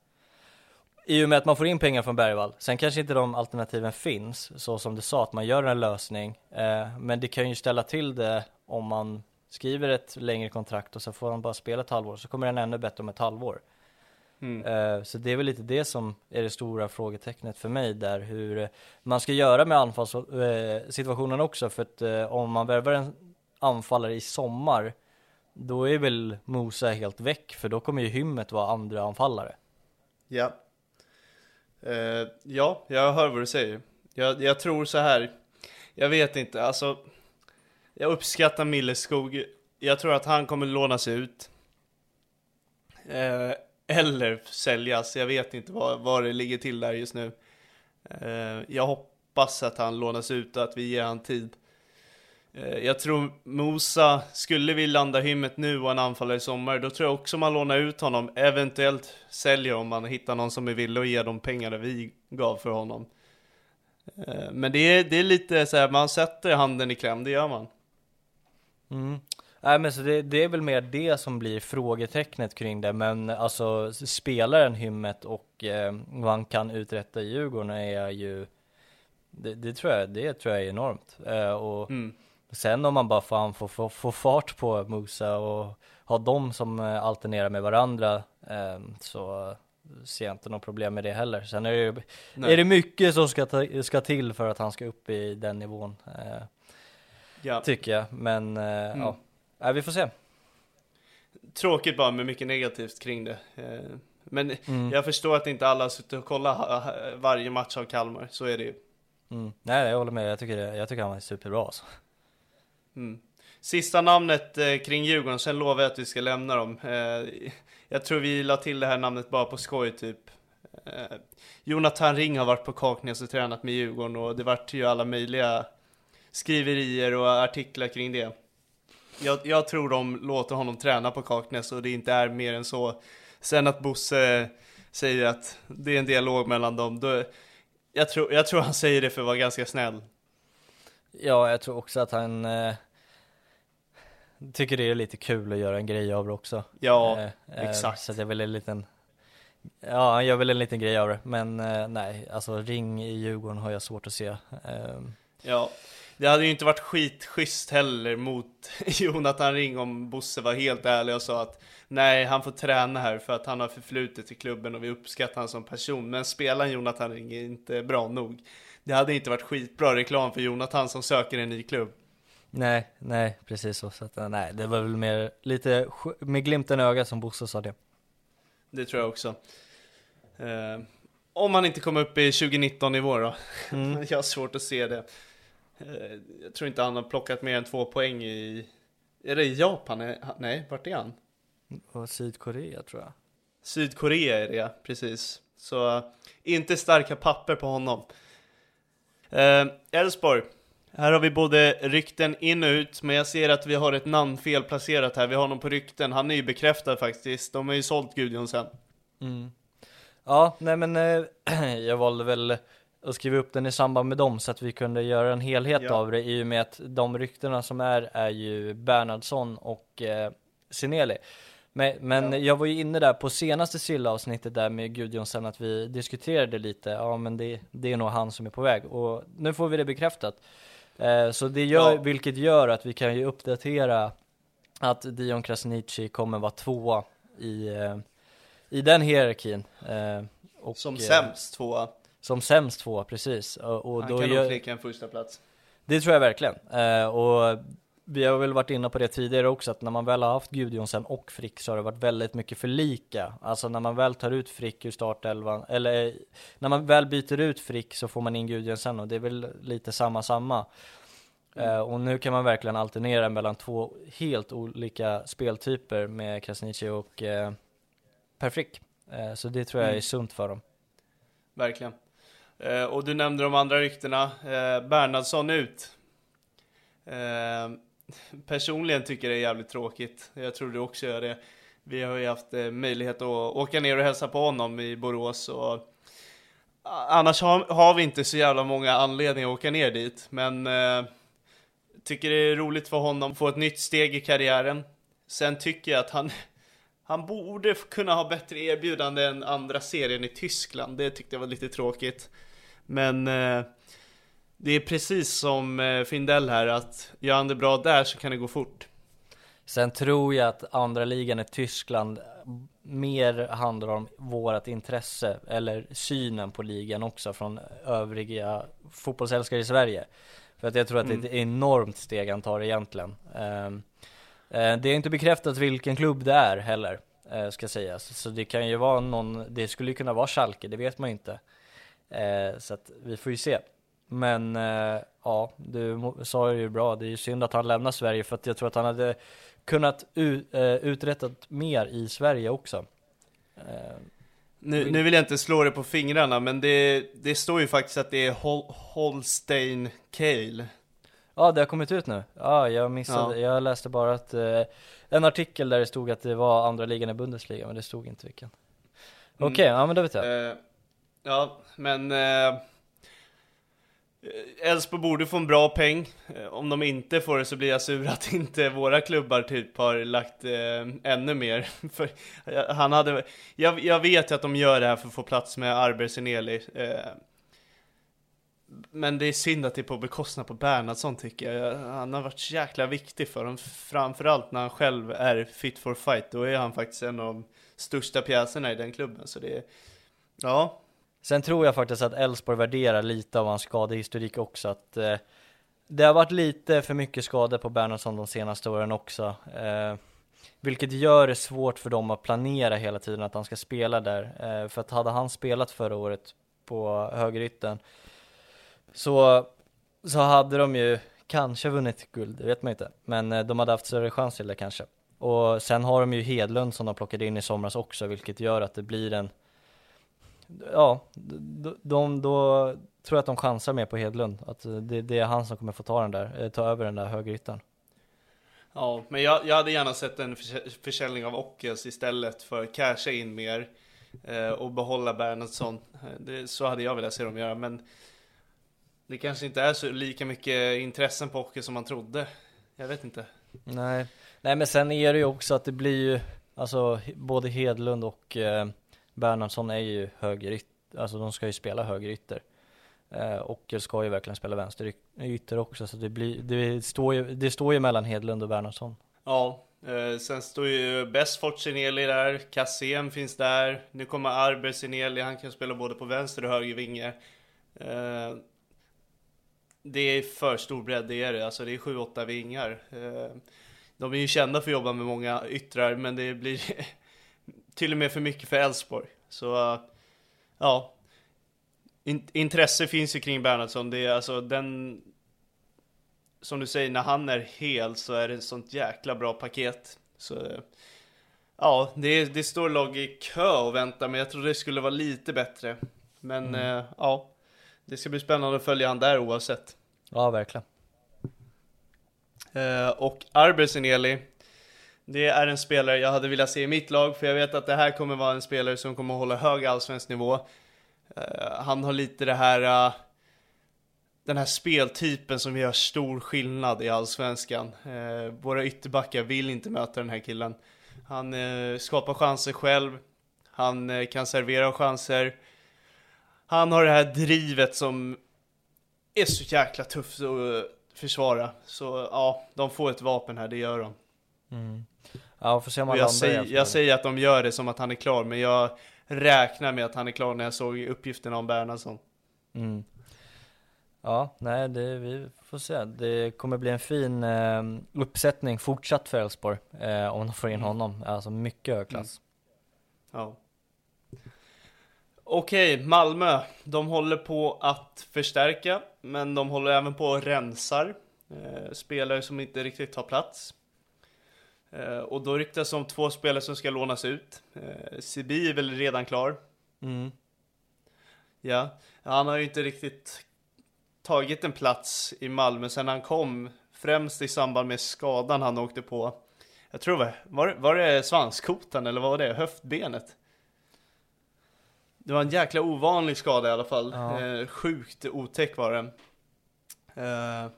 i och med att man får in pengar från Bergvall. Sen kanske inte de alternativen finns, så som du sa, att man gör en lösning. Eh, men det kan ju ställa till det om man skriver ett längre kontrakt och så får han bara spela ett halvår, så kommer den ännu bättre om ett halvår. Mm. Eh, så det är väl lite det som är det stora frågetecknet för mig där, hur man ska göra med anfallssituationen eh, också, för att eh, om man värvar en anfallare i sommar, då är väl Mosa helt väck, för då kommer ju Hymmet vara andra anfallare. Ja, Uh, ja, jag hör vad du säger. Jag, jag, tror så här. Jag vet inte, alltså. Jag uppskattar Milleskog. Jag tror att han kommer lånas ut. Uh, eller säljas. Jag vet inte vad, vad det ligger till där just nu. Eh, jag hoppas att han lånas ut och att vi ger han tid. Eh, jag tror Mosa, skulle vi landa hymmet nu och en anfallare i sommar, då tror jag också man lånar ut honom, eventuellt säljer om man hittar någon som är villig att ge de pengarna vi gav för honom. Eh, men det är, det är lite så här, man sätter handen i kläm, det gör man. Mm. Nej men så det, det, är väl mer det som blir frågetecknet kring det, men alltså spelaren Hymmet och eh, vad han kan uträtta i Djurgården är ju det, det, tror jag, det tror jag är enormt. Eh, och mm. Sen om man bara fan får, får, får fart på Musa och har dem som eh, alternerar med varandra eh, så ser jag inte något problem med det heller. Sen är det, är det mycket som ska, ta, ska till för att han ska upp i den nivån. Eh, ja. Tycker jag, men eh, mm. ja, vi får se. Tråkigt bara med mycket negativt kring det. Eh, men mm. jag förstår att inte alla har suttit och kollat varje match av Kalmar, så är det ju. Mm. Nej, jag håller med. Jag tycker, det, jag tycker han var superbra alltså. Mm. Sista namnet eh, kring Djurgården, sen lovar jag att vi ska lämna dem. Eh, jag tror vi la till det här namnet bara på skoj typ. Eh, Jonathan Ring har varit på Kaknäs och tränat med Djurgården och det vart ju alla möjliga skriverier och artiklar kring det. Jag, jag, tror de låter honom träna på Kaknäs och det inte är mer än så. Sen att Bosse säger att det är en dialog mellan dem, då, jag, tror, jag tror han säger det för att vara ganska snäll. Ja, jag tror också att han eh, tycker det är lite kul att göra en grej av det också. Ja, eh, eh exakt. Så det är väl en liten, ja han gör väl en liten grej av det. Men eh, nej, alltså ring i Djurgården har jag svårt att se. Ehm. Ja, det hade ju inte varit skitschysst heller mot Jonathan Ring om Bosse var helt ärlig och sa att nej, han får träna här för att han har förflutet i klubben och vi uppskattar honom som person. Men spelaren Jonathan Ring är inte bra nog. Det hade inte varit skitbra reklam för Jonathan som söker en ny klubb. Nej, nej, precis så. så att, eh, nej, det var väl mer lite med glimten i ögat som Bosse sa det. Det tror jag också. Eh, om han inte kommer upp i 2019 nivå då. Mm. jag har svårt att se det. Eh, jag tror inte han har plockat mer än två poäng i... Är det i Japan? Nej, vart är han? Och Sydkorea tror jag. Sydkorea är det, precis. Så inte starka papper på honom. Eh, Elfsborg. Eh, här har vi både rykten in och ut, men jag ser att vi har ett namn felplacerat här. Vi har honom på rykten. Han är ju bekräftad faktiskt. De har ju sålt Gudjonsen. Mm. Ja, nej men eh, jag valde väl att skriva upp den i samband med dem så att vi kunde göra en helhet ja. av det i och med att de ryktena som är är ju Bernhardsson och eh, Sineli. Men, men ja. jag var ju inne där på senaste Silla-avsnittet där med Gudjonsen att vi diskuterade lite, ja men det, det är nog han som är på väg och nu får vi det bekräftat. Eh, så det gör, ja. vilket gör att vi kan ju uppdatera att Dion Krasniqi kommer vara tvåa i, eh, i den hierarkin. Eh, och, som sämst tvåa. Som sämst tvåa, precis. Och, och han då kan nog klicka en första plats. Det tror jag verkligen. Eh, och vi har väl varit inne på det tidigare också, att när man väl har haft Gudjonsen och Frick så har det varit väldigt mycket för lika. Alltså när man väl tar ut Frick ur startelvan, eller när man väl byter ut Frick så får man in Gudjonsen och det är väl lite samma samma. Mm. Uh, och nu kan man verkligen alternera mellan två helt olika speltyper med Krasniqi och uh, Per Frick. Uh, så det tror jag mm. är sunt för dem. Verkligen. Eh, och du nämnde de andra ryktena, eh, Bernhardsson ut. Eh, personligen tycker jag det är jävligt tråkigt, jag tror du också gör det. Vi har ju haft eh, möjlighet att åka ner och hälsa på honom i Borås och eh, annars har, har vi inte så jävla många anledningar att åka ner dit, men eh, tycker det är roligt för honom att få ett nytt steg i karriären. Sen tycker jag att han, han borde kunna ha bättre erbjudande än andra serien i Tyskland. Det tyckte jag var lite tråkigt. Men eh, det är precis som eh, Findell här, att gör han det bra där så kan det gå fort. Sen tror jag att andra ligan i Tyskland mer handlar om vårat intresse eller synen på ligan också från övriga fotbollsälskare i Sverige. För att jag tror att mm. det är ett enormt steg han tar egentligen. Um, Eh, det är inte bekräftat vilken klubb det är heller, eh, ska sägas. Så det kan ju vara någon, det skulle ju kunna vara Schalke, det vet man ju inte. Eh, så att vi får ju se. Men ja, du sa ju bra, det är ju synd att han lämnar Sverige för att jag tror att han hade kunnat uträttat mer i Sverige också. Nu, nu, vill jag inte slå det på fingrarna, men det, det står ju faktiskt att det är Hol Holstein Kale. Ja, det har kommit ut nu. Ja, jag missade, ja. jag läste bara att eh, en artikel där det stod att det var andra ligan i Bundesliga, men det stod inte vilken. Mm. Okej, okay, ja men då vet jag. Eh, ja, men eh, Eh, Elfsborg borde få en bra peng. Eh, om de inte får det så blir jag sur att inte våra klubbar typ har lagt eh, ännu mer. för han hade, jag, jag vet ju att de gör det här för att få plats med Arber Eh, men det är synd att det är på bekostnad på Bernhardsson tycker jag. Han har varit så jäkla viktig för dem. Framförallt när han själv är fit for fight. Då är han faktiskt en av de största pjäserna i den klubben. Så det är, ja, Sen tror jag faktiskt att Elfsborg värderar lite av hans skadehistorik också, att eh, det har varit lite för mycket skador på Bernhardsson de senaste åren också. Eh, vilket gör det svårt för dem att planera hela tiden att han ska spela där. Eh, för att hade han spelat förra året på högerytten så, så hade de ju kanske vunnit guld, det vet man inte. Men eh, de hade haft större chans till det kanske. Och sen har de ju Hedlund som de plockade in i somras också, vilket gör att det blir en ja, de, de, då tror jag att de chansar mer på Hedlund. Att eh, det, det, är han som kommer få ta den där, eh, ta över den där högerytan. Ja, men jag, jag hade gärna sett en försäljning av Ockels istället för att casha in mer eh, och behålla Bernhardsson. Så hade jag velat se dem göra, men det kanske inte är så lika mycket intressen på Ockel som man trodde. Jag vet inte. Nej, nej men sen är det ju också att det blir ju, alltså både Hedlund och eh, Bernhardsson är ju högerytter, alltså de ska ju spela högerytter. Eh, Ockel ska ju verkligen spela vänsterytter också, så det, blir, det, står ju, det står ju mellan Hedlund och Bernhardsson. Ja, eh, sen står ju Besfort Sineli där, Kassem finns där, nu kommer Arber Sineli, han kan spela både på vänster och höger vinge. Eh, det är för stor bredd, det är det. Alltså det är 7-8 vingar. Eh, de är ju kända för att jobba med många yttrar, men det blir till och med för mycket för Elfsborg. Så, ja. In intresse finns ju kring Bernhardsson. Det är alltså den... Som du säger, när han är hel så är det ett sånt jäkla bra paket. Så, ja, det, det står lag i kö och väntar, men jag tror det skulle vara lite bättre. Men mm. eh, ja, det ska bli spännande att följa han där oavsett. Ja, verkligen. Eh, och Arberseneli det är en spelare jag hade velat se i mitt lag, för jag vet att det här kommer vara en spelare som kommer att hålla hög allsvensk nivå. Uh, han har lite det här, uh, den här speltypen som gör stor skillnad i allsvenskan. Våra ytterbackar vill inte möta den här killen. Han skapar chanser själv, han kan servera chanser. Han har det här drivet som är så jäkla tufft att försvara. Så ja, de får ett vapen här, det gör de. Mm. Ja, får se om han jag, säger, jag säger att de gör det som att han är klar, men jag räknar med att han är klar när jag såg uppgifterna om Bernhardsson. Mm. Ja, nej, det, vi får se. Det kommer bli en fin eh, uppsättning fortsatt för Elfsborg eh, om de får in mm. honom. Alltså mycket hög klass. Mm. Ja. Okej, Malmö. De håller på att förstärka, men de håller även på att rensar. Eh, spelare som inte riktigt tar plats. Eh, och då ryktas om två spelare som ska lånas ut. Eh, Sibi är väl redan klar. Mm. Ja, han har ju inte riktigt tagit en plats i Malmö sen han kom, främst i samband med skadan han åkte på. Jag tror det var, var det svanskotan eller vad var det? Höftbenet? Det var en jäkla ovanlig skada i alla fall. Ja. Eh, sjukt otäck var den. Eh,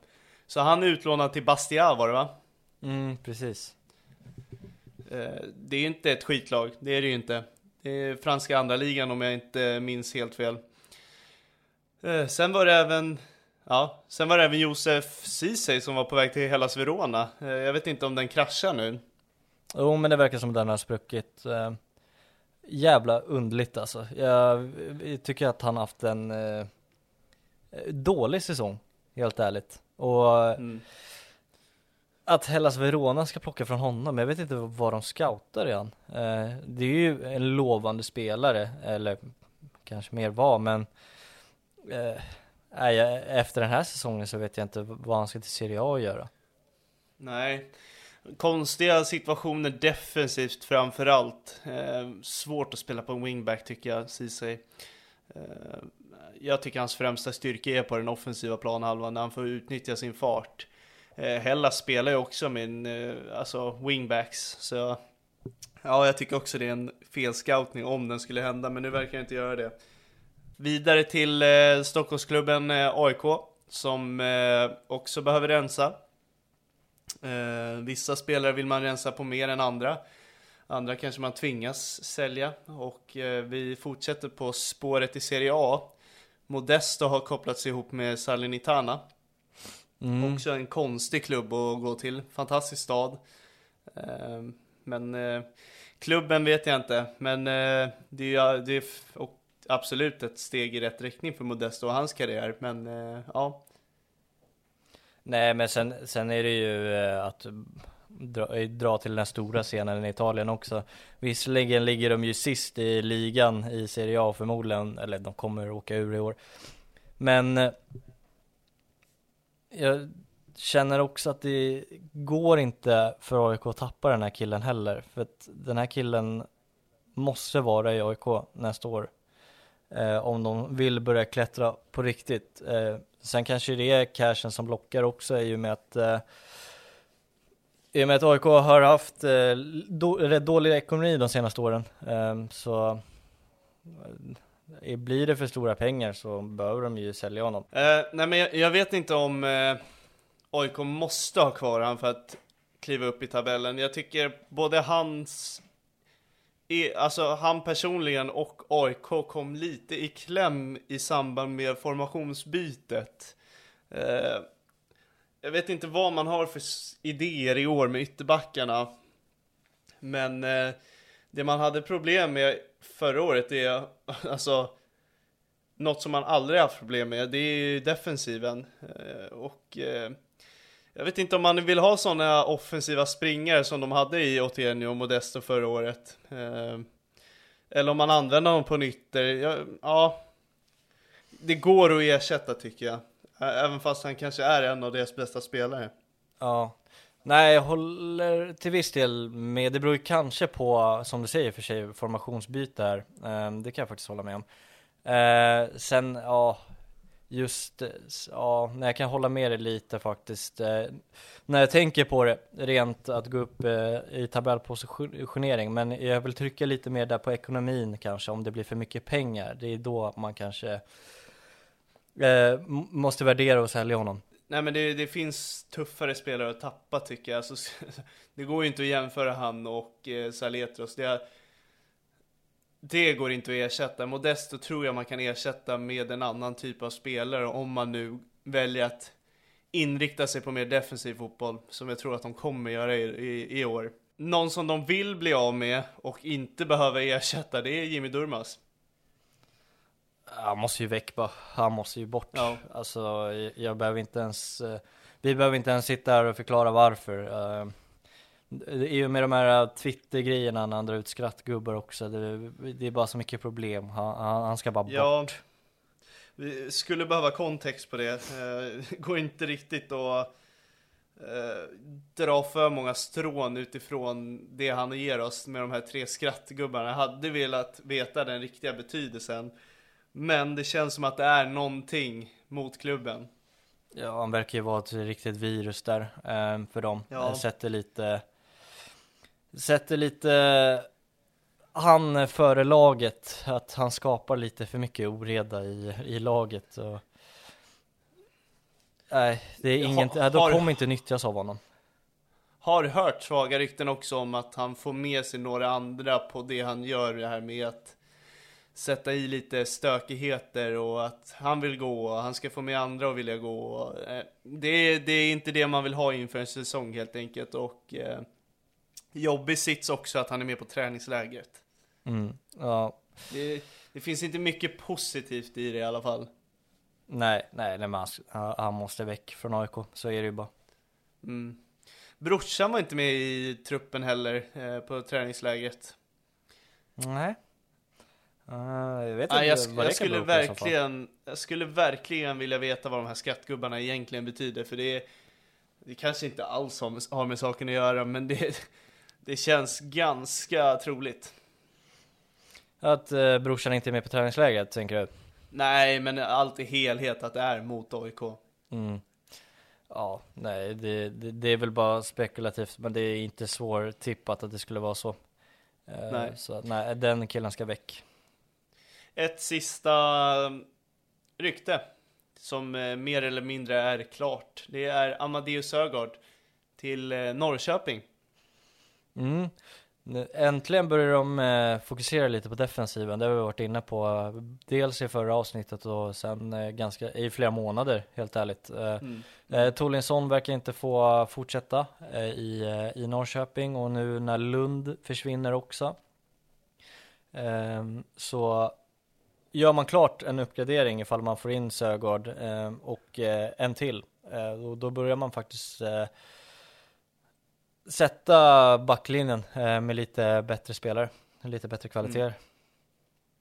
så han är utlånad till Bastia var det va? Mm, precis. Eh, det är inte ett skitlag, det är det ju inte. Det är franska andra ligan om jag inte minns helt fel. Eh, sen var det även, ja, sen var det även Josef Ceesay som var på väg till Hellas Verona. Eh, jag vet inte om den kraschar nu. Jo men det verkar som den har spruckit. Jävla underligt alltså. Jag, tycker att han haft en eh, dålig säsong, helt ärligt. Och Mm. att Hellas Verona ska plocka från honom, jag vet inte vad de scoutar i han. Eh, det är ju en lovande spelare, eller kanske mer var, men eh, efter den här säsongen så vet jag inte vad han ska till Serie A att göra. Nej. Konstiga situationer defensivt framförallt. Eh, svårt att spela på en wingback tycker jag, Ceesay. Eh, jag tycker hans främsta styrka är på den offensiva planhalvan när han får utnyttja sin fart. Eh, Hellas spelar ju också med en, eh, alltså wingbacks, så ja, jag tycker också det är en felscoutning om den skulle hända, men nu verkar jag inte göra det. Vidare till eh, Stockholmsklubben eh, AIK, som eh, också behöver rensa. Eh, vissa spelare vill man rensa på mer än andra. Andra kanske man tvingas sälja. Och eh, vi fortsätter på spåret i Serie A. Modesto har kopplats ihop med Salernitana. Mm. Också en konstig klubb att gå till. Fantastisk stad. Eh, men eh, klubben vet jag inte. Men eh, det är det är absolut ett steg i rätt riktning för Modesto och hans karriär. Men eh, ja, Nej men sen, sen är det ju eh, att dra, eh, dra till den stora scenen i Italien också. Visserligen ligger de ju sist i ligan i Serie A förmodligen, eller de kommer åka ur i år. Men eh, jag känner också att det går inte för AIK att tappa den här killen heller. För att den här killen måste vara i AIK nästa år. Eh, om de vill börja klättra på riktigt. Eh, sen kanske det är cashen som lockar också i och med att eh, i och med att AIK har haft eh, då, rätt dålig ekonomi de senaste åren. Eh, så eh, blir det för stora pengar så behöver de ju sälja honom. Eh, nej men jag, jag vet inte om eh, AIK måste ha kvar honom för att kliva upp i tabellen. Jag tycker både hans, alltså han personligen och AIK kom lite i kläm i samband med formationsbytet. Eh, jag vet inte vad man har för idéer i år med ytterbackarna. Men eh, det man hade problem med förra året är alltså något som man aldrig haft problem med, det är ju defensiven. Eh, Och eh, jag vet inte om man vill ha sådana offensiva springare som de hade i Otenio och Modesto förra året. Eh, Eller om man använder dem på nytter. Eh, ja, ja, det går att ersätta tycker jag. Även fast han kanske är en av deras bästa spelare. Ja, nej jag håller till viss del med. Det beror ju kanske på, som du säger för sig, formationsbyte här. Eh, det kan jag faktiskt hålla med om. Eh, sen, ja, just, eh, ja, nej, jag kan hålla med dig lite faktiskt. Eh, när jag tänker på det, rent att gå upp eh, i tabellpositionering, men jag vill trycka lite mer där på ekonomin kanske, om det blir för mycket pengar. Det är då man kanske eh, måste värdera och sälja honom. Nej men det, det finns tuffare spelare att tappa tycker jag. Alltså, det går ju inte att jämföra han och eh, Saletros. Det, det går inte att ersätta. Modesto tror jag man kan ersätta med en annan typ av spelare om man nu väljer att inrikta sig på mer defensiv fotboll. Som jag tror att de kommer göra i, i, i år. Någon som de vill bli av med och inte behöver ersätta det är Jimmy Durmaz. Han måste ju väck bara, han måste ju bort. Ja. Alltså jag, behöver inte ens, eh, vi behöver inte ens sitta här och förklara varför. Är ju med de här Twitter-grejerna när han drar ut skrattgubbar också, det, det är bara så mycket problem. Han, han, ska bara bort. Ja, vi skulle behöva kontext på det. Eh, går inte riktigt att eh, dra för många strån utifrån det han ger oss med de här tre skrattgubbarna. Jag hade velat veta den riktiga betydelsen. Men det känns som att det är någonting mot klubben. Ja, han verkar ju vara ett riktigt virus där eh, för dem. Ja. Sätter lite, sätter lite han före laget, att han skapar lite för mycket oreda i, i laget. Och... Nej, det är inget, har- de kommer inte nyttjas av honom. Har hört svaga rykten också om att han får med sig några andra på det han gör det här med att sätta i lite stökigheter och att han vill gå och han ska få med andra och vilja gå. Eh, Det är, det är inte det man vill ha inför en säsong helt enkelt och eh, jobbig sits också att han är med på träningslägret. Mm. Ja, Det, det finns inte mycket positivt i det i alla fall. nej, nej, nej men han, han måste väck från AIK, så är det ju bara. Mm. Brorsan var inte med i truppen heller eh, på träningslägret. Nej. Uh, jag vet jag, inte sk- vad det jag, skulle verkligen, jag skulle verkligen vilja veta vad de här skattgubbarna egentligen betyder, för det, är- det kanske inte alls har med, har med saken att göra, men det, det känns ganska troligt. Att uh, brorsan inte är med på träningslägret, tänker du? Nej, men allt i helhet att det är mot AIK. Mm. Ja, nej, det, det, det är väl bara spekulativt, men det är inte svårtippat att det skulle vara så. Eh, Nej. Så nej, den killen ska väck. Ett sista um, rykte som eh, mer eller mindre är klart. Det är Amadeus Sögaard till eh, Norrköping. Mm. Äntligen börjar de eh, fokusera lite på defensiven, det har vi varit inne på. Dels i förra avsnittet och sen eh, ganska, i flera månader, helt ärligt. Eh, Mm. Eh, Tolinsson verkar inte få fortsätta i, i Norrköping och nu när Lund försvinner också ehm, så gör man klart en uppgradering ifall man får in Sögaard ehm, och en till. Och då börjar man faktiskt sätta backlinjen eh, med lite bättre spelare, lite bättre kvaliteter. Mm.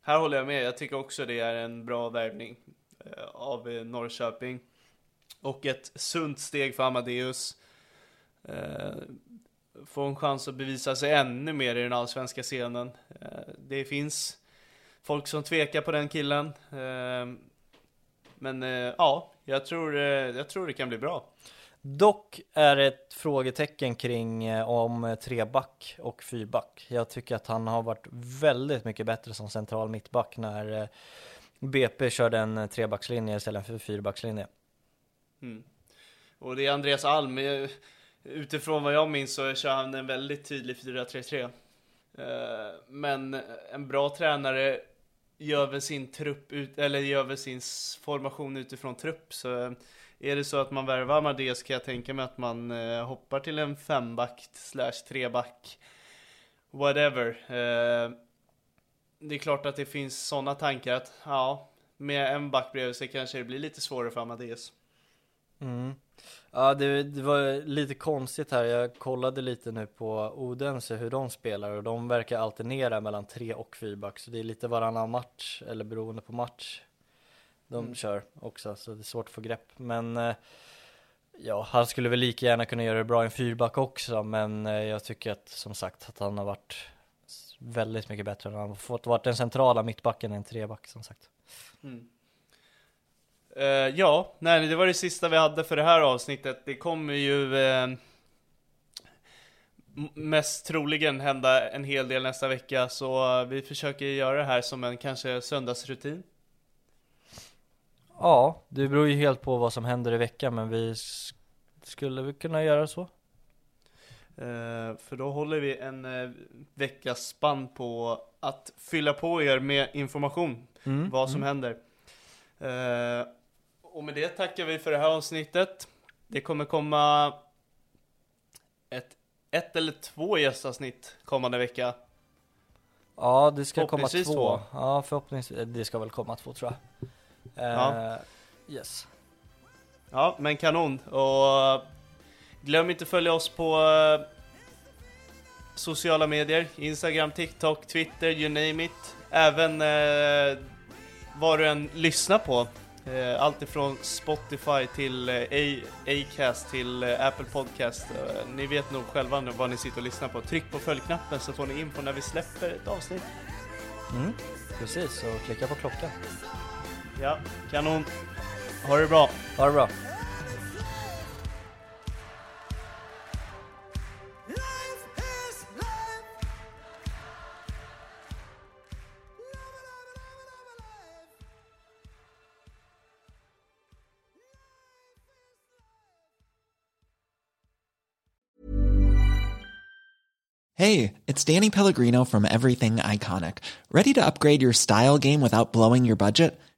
Här håller jag med, jag tycker också det är en bra värvning eh, av eh, Norrköping. Och ett sunt steg för Amadeus. Få Får en chans att bevisa sig ännu mer i den allsvenska scenen. Det finns folk som tvekar på den killen. Men ja, jag tror, jag tror det kan bli bra. Dock är det ett frågetecken kring eh, om eh, treback och fyrback. Jag tycker att han har varit väldigt mycket bättre som central mittback när eh, BP körde en trebackslinje istället för fyrbackslinje. Mm. Och det är Andreas Alm. Utifrån vad jag minns så kör han en väldigt tydlig 4-3-3. Men en bra tränare gör väl sin trupp ut, eller gör väl sin formation utifrån trupp. Så är det så att man värvar Amadeus kan jag tänka mig att man eh, hoppar till en femback slash treback. Whatever. Eh, Det är klart att det finns sådana tankar att ja, med en back bredvid sig kanske det blir lite svårare för Amadeus. Mm. Ja, det, det var lite konstigt här. Jag kollade lite nu på Odense hur de spelar och de verkar alternera mellan tre och fyrback. Så det är lite varannan match eller beroende på match de Mm. kör också. Så det är svårt att få grepp. Men eh, ja, han skulle väl lika gärna kunna göra det bra i en fyrback också. Men eh, jag tycker att som sagt att han har varit väldigt mycket bättre. Han har fått varit den centrala mittbacken än treback som sagt. Mm. Eh, ja, nej, det var det sista vi hade för det här avsnittet. Det kommer ju m- mest troligen hända en hel del nästa vecka, så vi försöker göra det här som en kanske söndagsrutin. Ja, det beror ju helt på vad som händer i veckan men vi skulle vi kunna göra så? Eh, för då håller vi en eh, veckas spann på att fylla på er med information, Mm, vad som mm. händer. Eh, och med det tackar vi för det här avsnittet. Det kommer komma ett, ett eller två gästavsnitt kommande vecka. Ja, det ska komma två. två. Ja, förhoppningsvis. Det ska väl komma två tror jag. Eh, Ja. Yes. Ja, men kanon. Och glöm inte följa oss på eh, sociala medier. Instagram, TikTok, Twitter, you name it. Även eh, vad du än lyssnar på. Eh, allt ifrån Spotify till eh, Acast till eh, Apple Podcast. Eh, ni vet nog själva nu vad ni sitter och lyssnar på. Tryck på följknappen så får ni info när vi släpper ett avsnitt. Mm. Precis, så klicka på klockan. Ja, kanon. Ha det bra. Ha det bra. Hey, it's Danny Pellegrino from Everything Iconic. Ready to upgrade your style game without blowing your budget?